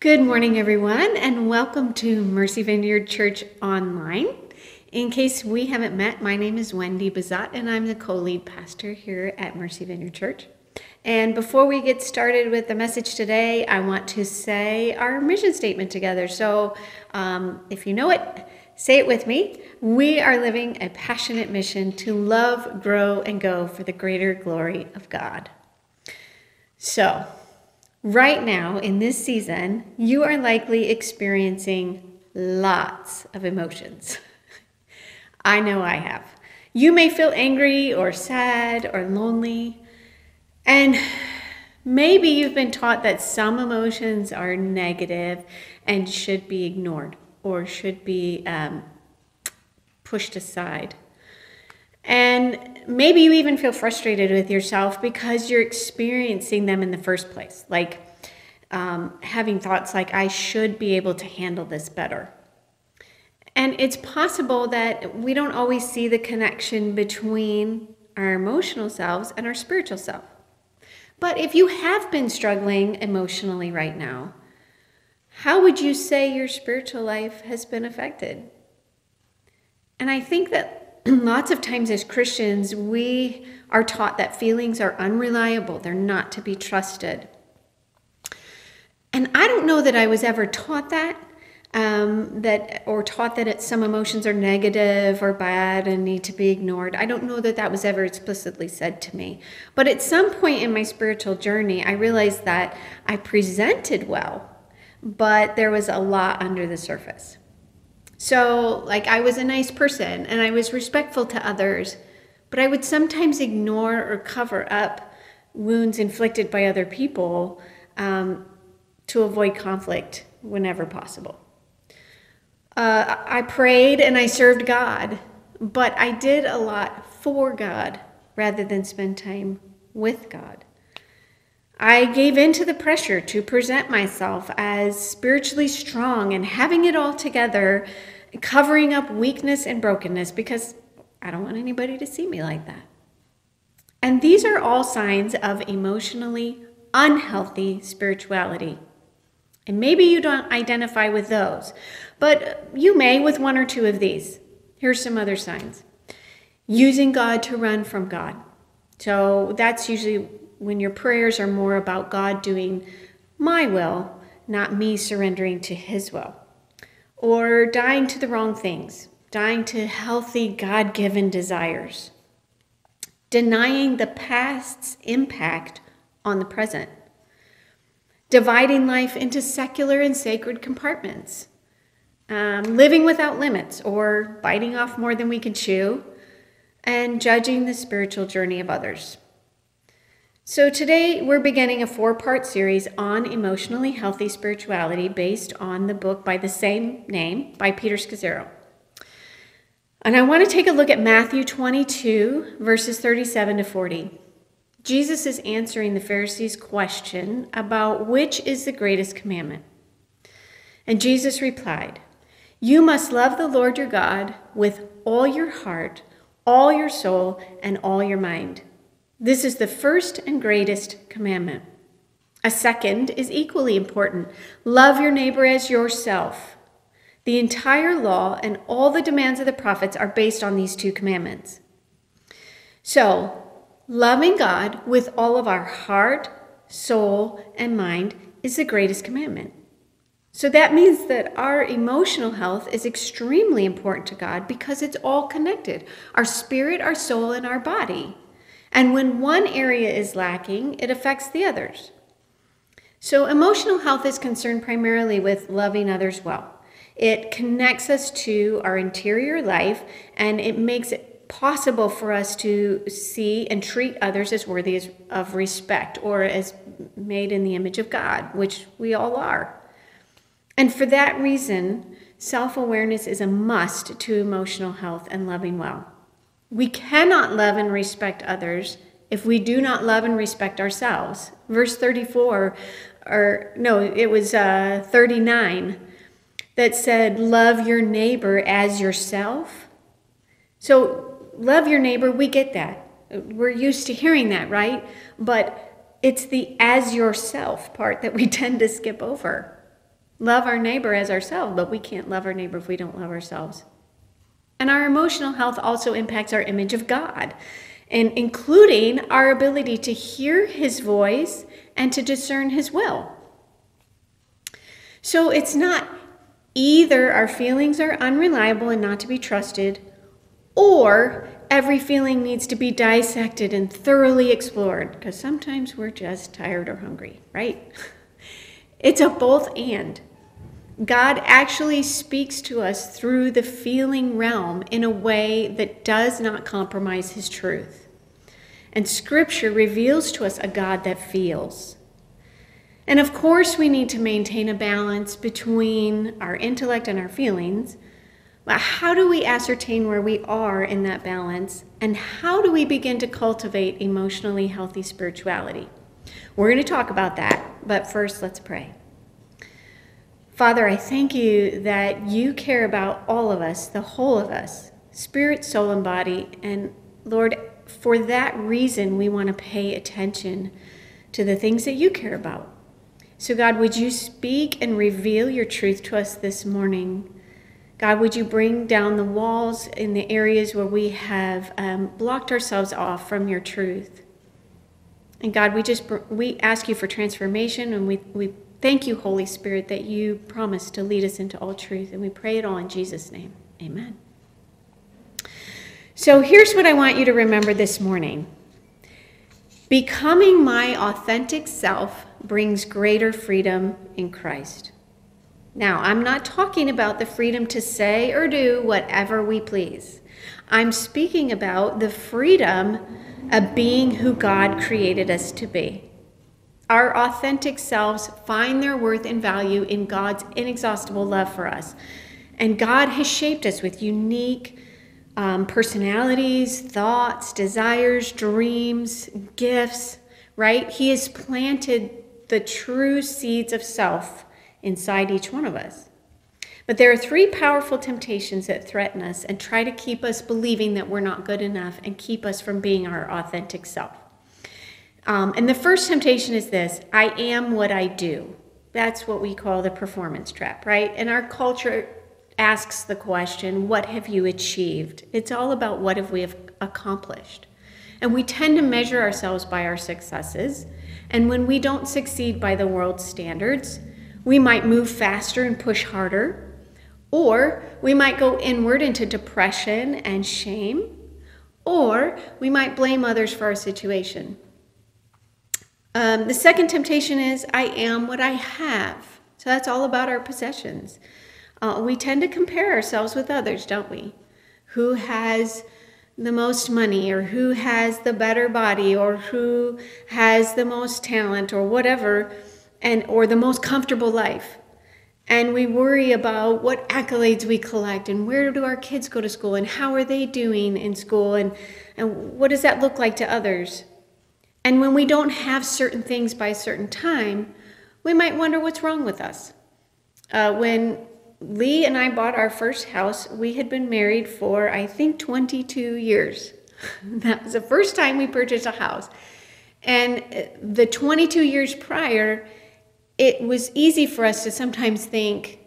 Good morning, everyone, and welcome to Mercy Vineyard Church Online. In case we haven't met, my name is Wendy Bazat, and I'm the co lead pastor here at Mercy Vineyard Church. And before we get started with the message today, I want to say our mission statement together. So um, if you know it, say it with me. We are living a passionate mission to love, grow, and go for the greater glory of God. So, Right now, in this season, you are likely experiencing lots of emotions. I know I have. You may feel angry or sad or lonely, and maybe you've been taught that some emotions are negative and should be ignored or should be um, pushed aside. And maybe you even feel frustrated with yourself because you're experiencing them in the first place. Like um, having thoughts like, I should be able to handle this better. And it's possible that we don't always see the connection between our emotional selves and our spiritual self. But if you have been struggling emotionally right now, how would you say your spiritual life has been affected? And I think that lots of times as Christians, we are taught that feelings are unreliable, they're not to be trusted. And I don't know that I was ever taught that. Um, that or taught that some emotions are negative or bad and need to be ignored. I don't know that that was ever explicitly said to me. But at some point in my spiritual journey, I realized that I presented well, but there was a lot under the surface. So, like, I was a nice person and I was respectful to others, but I would sometimes ignore or cover up wounds inflicted by other people um, to avoid conflict whenever possible. Uh, I prayed and I served God, but I did a lot for God rather than spend time with God. I gave in to the pressure to present myself as spiritually strong and having it all together, covering up weakness and brokenness because I don't want anybody to see me like that. And these are all signs of emotionally unhealthy spirituality. And maybe you don't identify with those, but you may with one or two of these. Here's some other signs using God to run from God. So that's usually when your prayers are more about God doing my will, not me surrendering to His will. Or dying to the wrong things, dying to healthy, God given desires. Denying the past's impact on the present. Dividing life into secular and sacred compartments. Um, living without limits or biting off more than we can chew. And judging the spiritual journey of others. So, today we're beginning a four part series on emotionally healthy spirituality based on the book by the same name by Peter Scazzero. And I want to take a look at Matthew 22, verses 37 to 40. Jesus is answering the Pharisees' question about which is the greatest commandment. And Jesus replied, You must love the Lord your God with all your heart, all your soul, and all your mind. This is the first and greatest commandment. A second is equally important love your neighbor as yourself. The entire law and all the demands of the prophets are based on these two commandments. So, loving God with all of our heart, soul, and mind is the greatest commandment. So that means that our emotional health is extremely important to God because it's all connected our spirit, our soul, and our body. And when one area is lacking, it affects the others. So, emotional health is concerned primarily with loving others well. It connects us to our interior life and it makes it possible for us to see and treat others as worthy of respect or as made in the image of God, which we all are. And for that reason, self awareness is a must to emotional health and loving well. We cannot love and respect others if we do not love and respect ourselves. Verse 34, or no, it was uh, 39, that said, Love your neighbor as yourself. So, love your neighbor, we get that. We're used to hearing that, right? But it's the as yourself part that we tend to skip over. love our neighbor as ourselves, but we can't love our neighbor if we don't love ourselves. And our emotional health also impacts our image of God, and including our ability to hear his voice and to discern his will. So it's not either our feelings are unreliable and not to be trusted, or every feeling needs to be dissected and thoroughly explored, because sometimes we're just tired or hungry, right? It's a both and. God actually speaks to us through the feeling realm in a way that does not compromise his truth. And scripture reveals to us a God that feels. And of course, we need to maintain a balance between our intellect and our feelings. But how do we ascertain where we are in that balance? And how do we begin to cultivate emotionally healthy spirituality? We're going to talk about that, but first, let's pray. Father, I thank you that you care about all of us, the whole of us, spirit, soul, and body. And Lord, for that reason, we want to pay attention to the things that you care about. So, God, would you speak and reveal your truth to us this morning? God, would you bring down the walls in the areas where we have um, blocked ourselves off from your truth? And God, we just we ask you for transformation, and we we thank you, Holy Spirit, that you promise to lead us into all truth, and we pray it all in Jesus' name. Amen. So here's what I want you to remember this morning. Becoming my authentic self brings greater freedom in Christ. Now, I'm not talking about the freedom to say or do whatever we please. I'm speaking about the freedom of being who God created us to be. Our authentic selves find their worth and value in God's inexhaustible love for us. And God has shaped us with unique um, personalities, thoughts, desires, dreams, gifts, right? He has planted the true seeds of self inside each one of us. But there are three powerful temptations that threaten us and try to keep us believing that we're not good enough and keep us from being our authentic self. Um, and the first temptation is this I am what I do. That's what we call the performance trap, right? And our culture asks the question, What have you achieved? It's all about what have we have accomplished. And we tend to measure ourselves by our successes. And when we don't succeed by the world's standards, we might move faster and push harder, or we might go inward into depression and shame, or we might blame others for our situation. Um, the second temptation is I am what I have. So that's all about our possessions. Uh, we tend to compare ourselves with others, don't we? Who has the most money, or who has the better body, or who has the most talent, or whatever, and or the most comfortable life. And we worry about what accolades we collect, and where do our kids go to school, and how are they doing in school, and, and what does that look like to others? And when we don't have certain things by a certain time, we might wonder what's wrong with us. Uh, when Lee and I bought our first house. We had been married for, I think, 22 years. that was the first time we purchased a house. And uh, the 22 years prior, it was easy for us to sometimes think,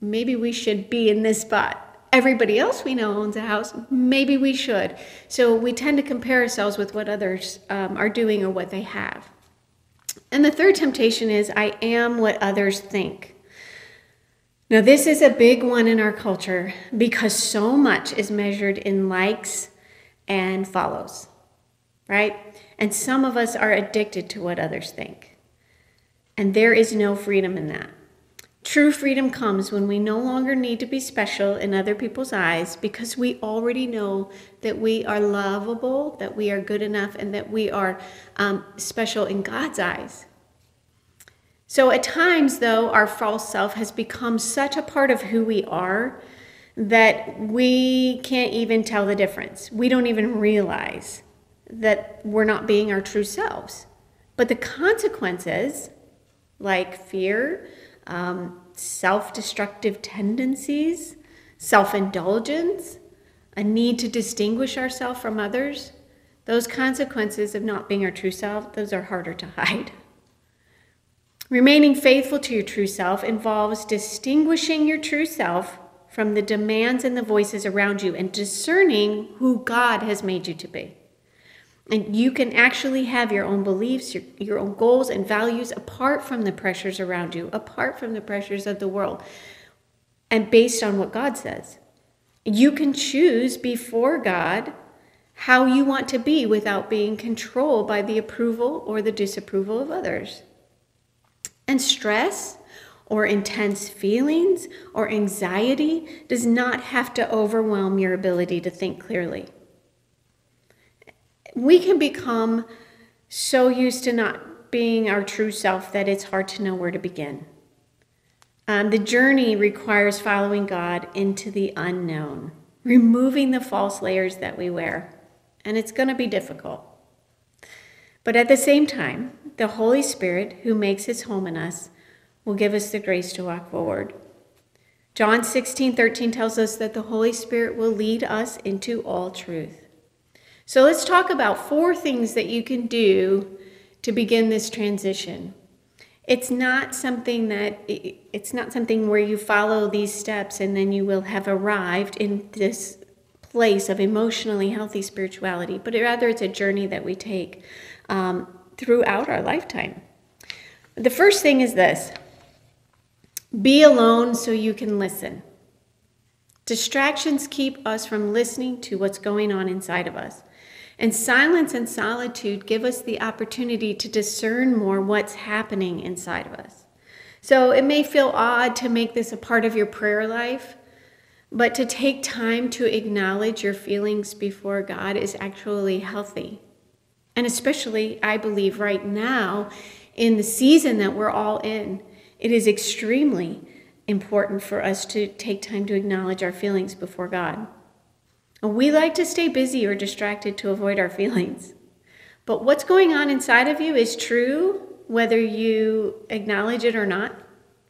maybe we should be in this spot. Everybody else we know owns a house. Maybe we should. So we tend to compare ourselves with what others um, are doing or what they have. And the third temptation is I am what others think. Now, this is a big one in our culture because so much is measured in likes and follows, right? And some of us are addicted to what others think. And there is no freedom in that. True freedom comes when we no longer need to be special in other people's eyes because we already know that we are lovable, that we are good enough, and that we are um, special in God's eyes. So at times, though, our false self has become such a part of who we are that we can't even tell the difference. We don't even realize that we're not being our true selves. But the consequences, like fear, um, self destructive tendencies, self indulgence, a need to distinguish ourselves from others, those consequences of not being our true self, those are harder to hide. Remaining faithful to your true self involves distinguishing your true self from the demands and the voices around you and discerning who God has made you to be. And you can actually have your own beliefs, your, your own goals and values apart from the pressures around you, apart from the pressures of the world, and based on what God says. You can choose before God how you want to be without being controlled by the approval or the disapproval of others. And stress or intense feelings or anxiety does not have to overwhelm your ability to think clearly. We can become so used to not being our true self that it's hard to know where to begin. Um, the journey requires following God into the unknown, removing the false layers that we wear. And it's going to be difficult. But at the same time, the Holy Spirit, who makes his home in us, will give us the grace to walk forward. John 16, 13 tells us that the Holy Spirit will lead us into all truth. So let's talk about four things that you can do to begin this transition. It's not something that it's not something where you follow these steps and then you will have arrived in this place of emotionally healthy spirituality, but rather it's a journey that we take um, throughout our lifetime. The first thing is this be alone so you can listen. Distractions keep us from listening to what's going on inside of us. And silence and solitude give us the opportunity to discern more what's happening inside of us. So it may feel odd to make this a part of your prayer life, but to take time to acknowledge your feelings before God is actually healthy. And especially, I believe, right now, in the season that we're all in, it is extremely important for us to take time to acknowledge our feelings before God. We like to stay busy or distracted to avoid our feelings. But what's going on inside of you is true, whether you acknowledge it or not.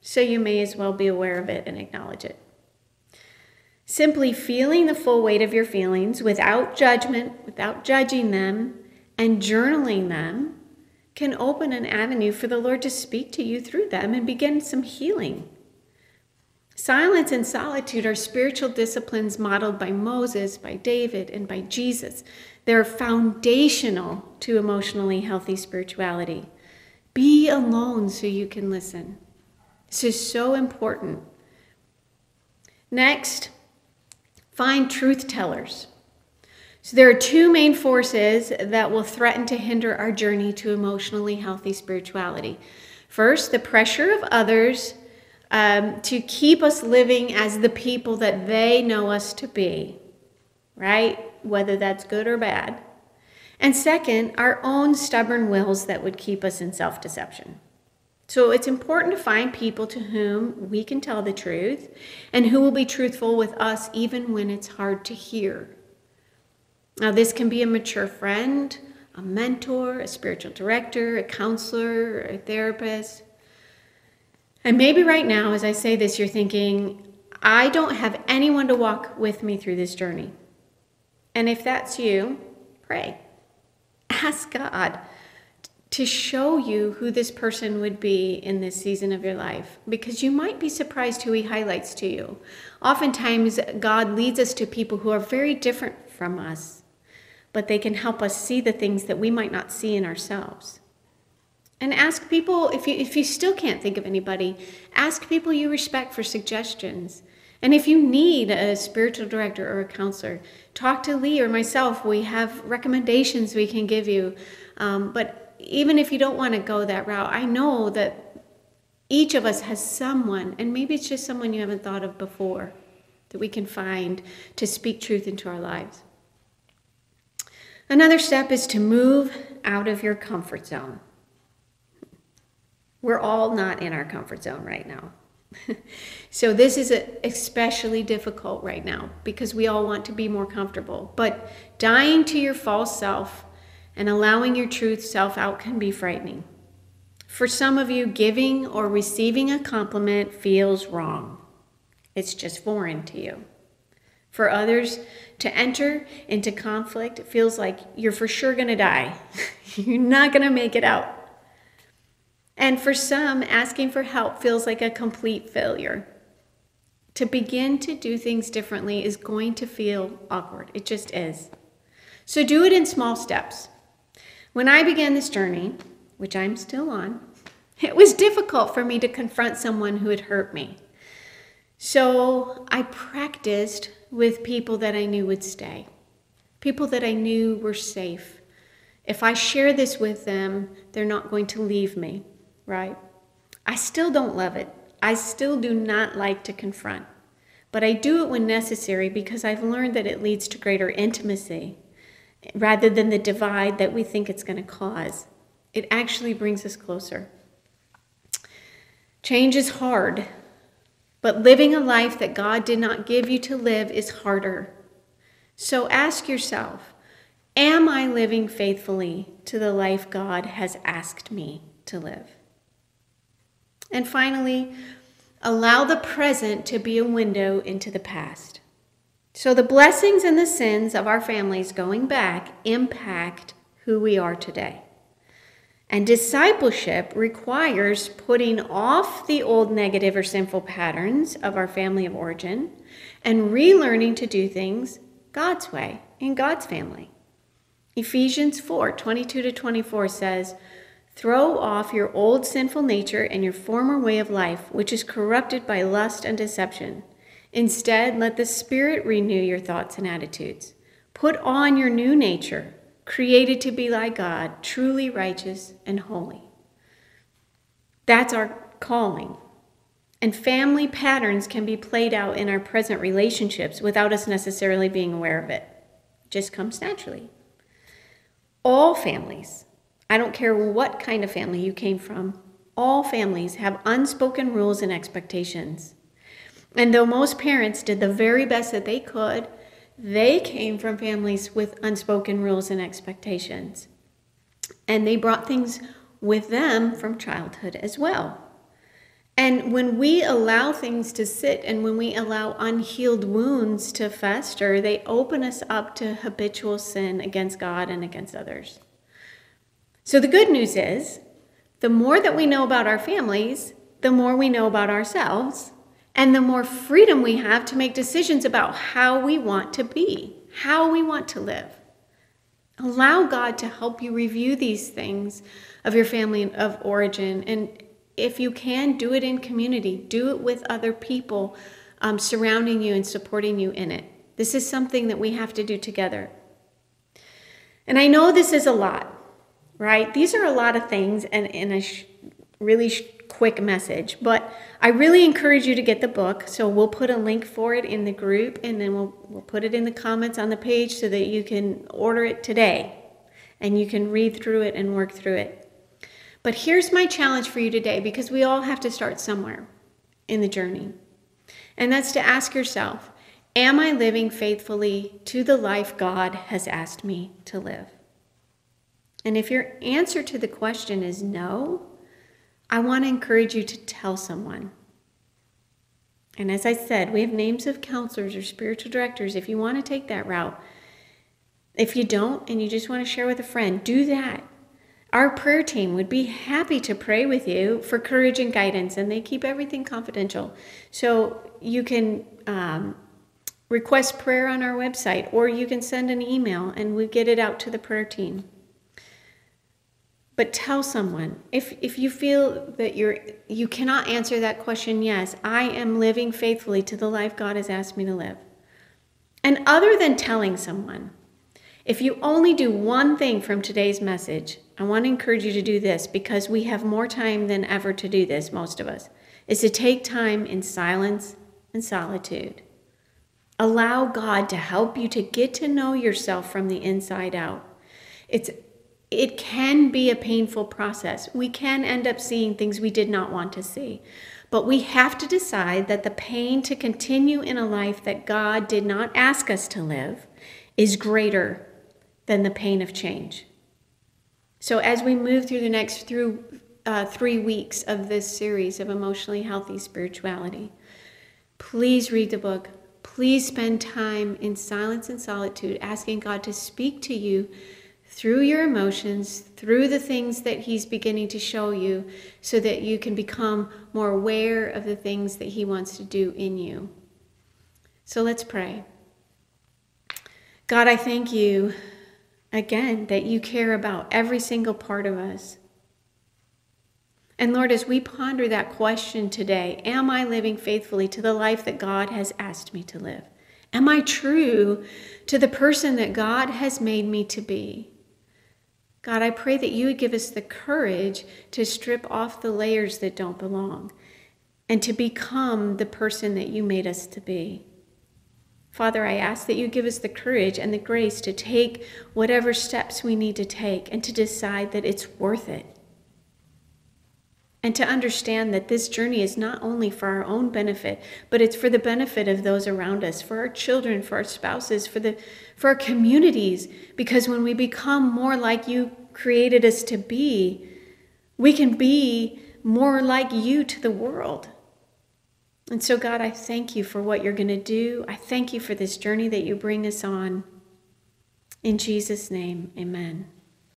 So you may as well be aware of it and acknowledge it. Simply feeling the full weight of your feelings without judgment, without judging them, and journaling them can open an avenue for the Lord to speak to you through them and begin some healing. Silence and solitude are spiritual disciplines modeled by Moses, by David, and by Jesus. They're foundational to emotionally healthy spirituality. Be alone so you can listen. This is so important. Next, find truth tellers. So, there are two main forces that will threaten to hinder our journey to emotionally healthy spirituality. First, the pressure of others um, to keep us living as the people that they know us to be, right? Whether that's good or bad. And second, our own stubborn wills that would keep us in self deception. So it's important to find people to whom we can tell the truth and who will be truthful with us even when it's hard to hear. Now, this can be a mature friend, a mentor, a spiritual director, a counselor, a therapist. And maybe right now, as I say this, you're thinking, I don't have anyone to walk with me through this journey. And if that's you, pray. Ask God to show you who this person would be in this season of your life because you might be surprised who he highlights to you. Oftentimes, God leads us to people who are very different from us but they can help us see the things that we might not see in ourselves. And ask people, if you, if you still can't think of anybody, ask people you respect for suggestions. And if you need a spiritual director or a counselor, talk to Lee or myself. We have recommendations we can give you. Um, but even if you don't want to go that route, I know that each of us has someone, and maybe it's just someone you haven't thought of before, that we can find to speak truth into our lives. Another step is to move out of your comfort zone. We're all not in our comfort zone right now. so, this is especially difficult right now because we all want to be more comfortable. But dying to your false self and allowing your truth self out can be frightening. For some of you, giving or receiving a compliment feels wrong, it's just foreign to you. For others, to enter into conflict feels like you're for sure going to die. you're not going to make it out. And for some, asking for help feels like a complete failure. To begin to do things differently is going to feel awkward. It just is. So do it in small steps. When I began this journey, which I'm still on, it was difficult for me to confront someone who had hurt me. So I practiced with people that I knew would stay, people that I knew were safe. If I share this with them, they're not going to leave me right? I still don't love it. I still do not like to confront. But I do it when necessary because I've learned that it leads to greater intimacy rather than the divide that we think it's going to cause. It actually brings us closer. Change is hard, but living a life that God did not give you to live is harder. So ask yourself Am I living faithfully to the life God has asked me to live? And finally, allow the present to be a window into the past. So the blessings and the sins of our families going back impact who we are today. And discipleship requires putting off the old negative or sinful patterns of our family of origin and relearning to do things God's way in God's family. Ephesians 4 22 to 24 says, Throw off your old sinful nature and your former way of life, which is corrupted by lust and deception. Instead, let the Spirit renew your thoughts and attitudes. Put on your new nature, created to be like God, truly righteous and holy. That's our calling. And family patterns can be played out in our present relationships without us necessarily being aware of it. It just comes naturally. All families I don't care what kind of family you came from, all families have unspoken rules and expectations. And though most parents did the very best that they could, they came from families with unspoken rules and expectations. And they brought things with them from childhood as well. And when we allow things to sit and when we allow unhealed wounds to fester, they open us up to habitual sin against God and against others. So the good news is the more that we know about our families, the more we know about ourselves, and the more freedom we have to make decisions about how we want to be, how we want to live. Allow God to help you review these things of your family of origin. And if you can, do it in community, do it with other people um, surrounding you and supporting you in it. This is something that we have to do together. And I know this is a lot right? These are a lot of things and in a sh- really sh- quick message, but I really encourage you to get the book. So we'll put a link for it in the group and then we'll, we'll put it in the comments on the page so that you can order it today and you can read through it and work through it. But here's my challenge for you today because we all have to start somewhere in the journey. And that's to ask yourself Am I living faithfully to the life God has asked me to live? And if your answer to the question is no, I want to encourage you to tell someone. And as I said, we have names of counselors or spiritual directors if you want to take that route. If you don't and you just want to share with a friend, do that. Our prayer team would be happy to pray with you for courage and guidance, and they keep everything confidential. So you can um, request prayer on our website, or you can send an email and we get it out to the prayer team but tell someone if if you feel that you're you cannot answer that question yes i am living faithfully to the life god has asked me to live. And other than telling someone if you only do one thing from today's message i want to encourage you to do this because we have more time than ever to do this most of us is to take time in silence and solitude. Allow god to help you to get to know yourself from the inside out. It's it can be a painful process. We can end up seeing things we did not want to see. But we have to decide that the pain to continue in a life that God did not ask us to live is greater than the pain of change. So, as we move through the next through uh, three weeks of this series of emotionally healthy spirituality, please read the book. Please spend time in silence and solitude, asking God to speak to you through your emotions, through the things that He's beginning to show you, so that you can become more aware of the things that He wants to do in you. So let's pray. God, I thank you again that you care about every single part of us. And Lord, as we ponder that question today, am I living faithfully to the life that God has asked me to live? Am I true to the person that God has made me to be? God, I pray that you would give us the courage to strip off the layers that don't belong and to become the person that you made us to be. Father, I ask that you give us the courage and the grace to take whatever steps we need to take and to decide that it's worth it and to understand that this journey is not only for our own benefit, but it's for the benefit of those around us, for our children, for our spouses, for the for our communities, because when we become more like you created us to be, we can be more like you to the world. And so, God, I thank you for what you're going to do. I thank you for this journey that you bring us on. In Jesus' name, amen.